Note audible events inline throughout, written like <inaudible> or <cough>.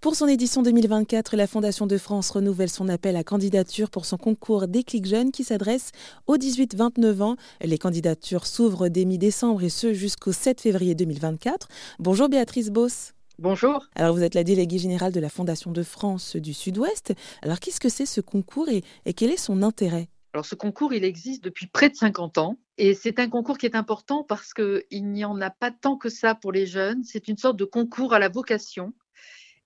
Pour son édition 2024, la Fondation de France renouvelle son appel à candidature pour son concours Déclic Jeunes qui s'adresse aux 18-29 ans. Les candidatures s'ouvrent dès mi-décembre et ce jusqu'au 7 février 2024. Bonjour Béatrice Boss. Bonjour. Alors vous êtes la déléguée générale de la Fondation de France du Sud-Ouest. Alors qu'est-ce que c'est ce concours et, et quel est son intérêt? Alors ce concours, il existe depuis près de 50 ans et c'est un concours qui est important parce qu'il n'y en a pas tant que ça pour les jeunes. C'est une sorte de concours à la vocation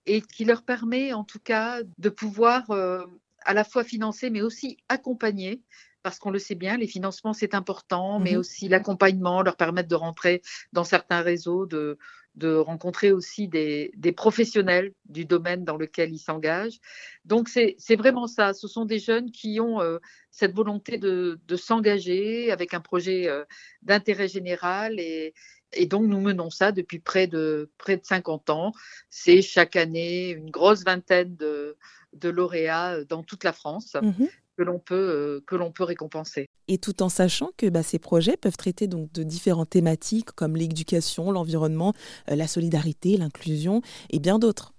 et qui leur permet en tout cas de pouvoir euh, à la fois financer mais aussi accompagner parce qu'on le sait bien, les financements c'est important, mais mmh aussi l'accompagnement, leur permettre de rentrer dans certains réseaux, de, de rencontrer aussi des, des, professionnels du domaine dans lequel ils s'engagent. Donc c'est vraiment ça, ce sont des jeunes qui ont euh, cette volonté de, de s'engager avec un projet euh, d'intérêt général et, et donc, nous menons ça depuis près de, près de 50 ans. C'est chaque année une grosse vingtaine de, de lauréats euh, dans toute la France. Mmh que l'on peut, euh, que l'on peut récompenser. Et tout en sachant que bah, ces projets peuvent traiter donc de différentes thématiques comme l'éducation, l'environnement, euh, la solidarité, l'inclusion et bien d'autres.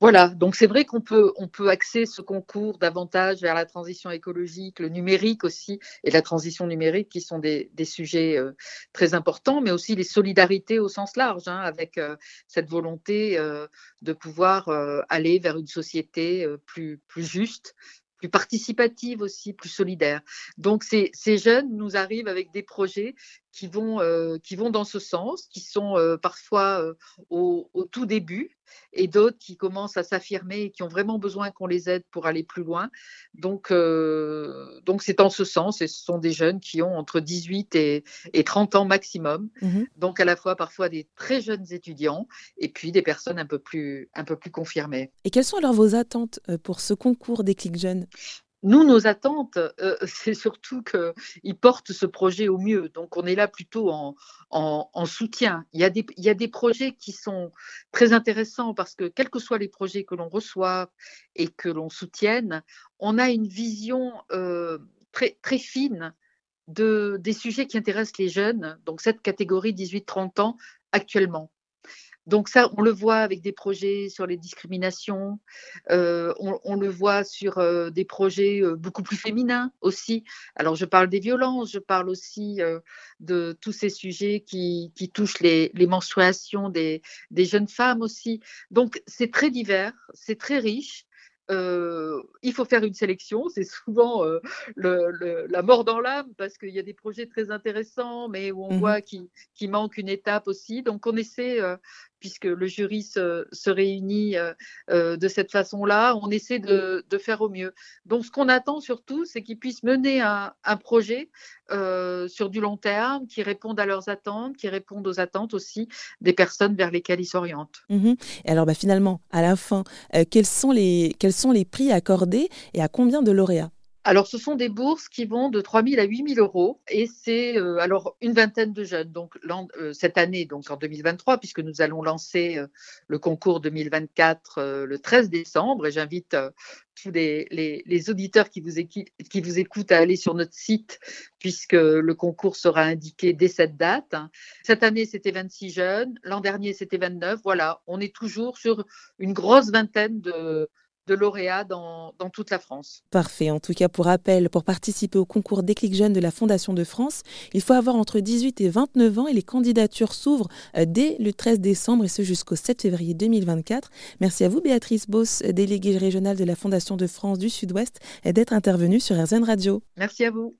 Voilà, donc c'est vrai qu'on peut, on peut axer ce concours davantage vers la transition écologique, le numérique aussi, et la transition numérique qui sont des, des sujets euh, très importants, mais aussi les solidarités au sens large, hein, avec euh, cette volonté euh, de pouvoir aller vers une société plus, plus juste, plus participative aussi, plus solidaire. Donc ces, ces, jeunes nous arrivent avec des projets qui vont, euh, qui vont dans ce sens, qui sont euh, parfois euh, au, au, tout début, et d'autres qui commencent à s'affirmer et qui ont vraiment besoin qu'on les aide pour aller plus loin. Donc, donc c'est en ce sens, et ce sont des jeunes qui ont entre 18 et, et 30 ans maximum, mmh donc à la fois parfois des très jeunes étudiants et puis des personnes un peu plus, un peu plus confirmées. Et quelles sont alors vos attentes pour ce concours des clics jeunes? Nous, nos attentes, euh, <laughs> c'est surtout qu'ils portent ce projet au mieux. Donc, on est là plutôt en, en, en soutien. Il y, a des, projets qui sont très intéressants parce que, quels que soient les projets que l'on reçoit et que l'on soutienne, on a une vision euh, très, fine de, des sujets qui intéressent les jeunes, donc cette catégorie 18-30 ans actuellement. Donc ça, on le voit avec des projets sur les discriminations, euh, on, le voit sur euh, des projets euh, beaucoup plus féminins aussi. Alors je parle des violences, je parle aussi de tous ces sujets qui, touchent les, menstruations des, des, jeunes femmes aussi. Donc c'est très divers, c'est très riche. Il faut faire une sélection. C'est souvent le, la mort dans l'âme parce qu'il y a des projets très intéressants, mais où on mmh voit qu'il manque une étape aussi. Donc on essaie, puisque le jury se, réunit de cette façon-là, on essaie de, faire au mieux. Donc ce qu'on attend surtout, c'est qu'ils puissent mener un, projet sur du long terme, qui répondent à leurs attentes, qui répondent aux attentes aussi des personnes vers lesquelles ils s'orientent. Mmh et alors bah, finalement, à la fin, quels sont les prix accordés et à combien de lauréats? Alors, ce sont des bourses qui vont de 3 000 à 8 000 euros et c'est euh, alors une vingtaine de jeunes. Donc, euh, cette année, donc en 2023, puisque nous allons lancer euh, le concours 2024 le 13 décembre et j'invite tous les, auditeurs qui vous, qui vous écoutent à aller sur notre site puisque le concours sera indiqué dès cette date. Cette année, c'était 26 jeunes. L'an dernier, c'était 29. Voilà, on est toujours sur une grosse vingtaine de de lauréats dans, dans, toute la France. Parfait. En tout cas, pour rappel, pour participer au concours Déclic Jeunes de la Fondation de France, il faut avoir entre 18 et 29 ans et les candidatures s'ouvrent euh, dès le 13 décembre et ce jusqu'au 7 février 2024. Merci à vous, Béatrice Boss, déléguée régionale de la Fondation de France du Sud-Ouest, d'être intervenue sur RZN Radio. Merci à vous.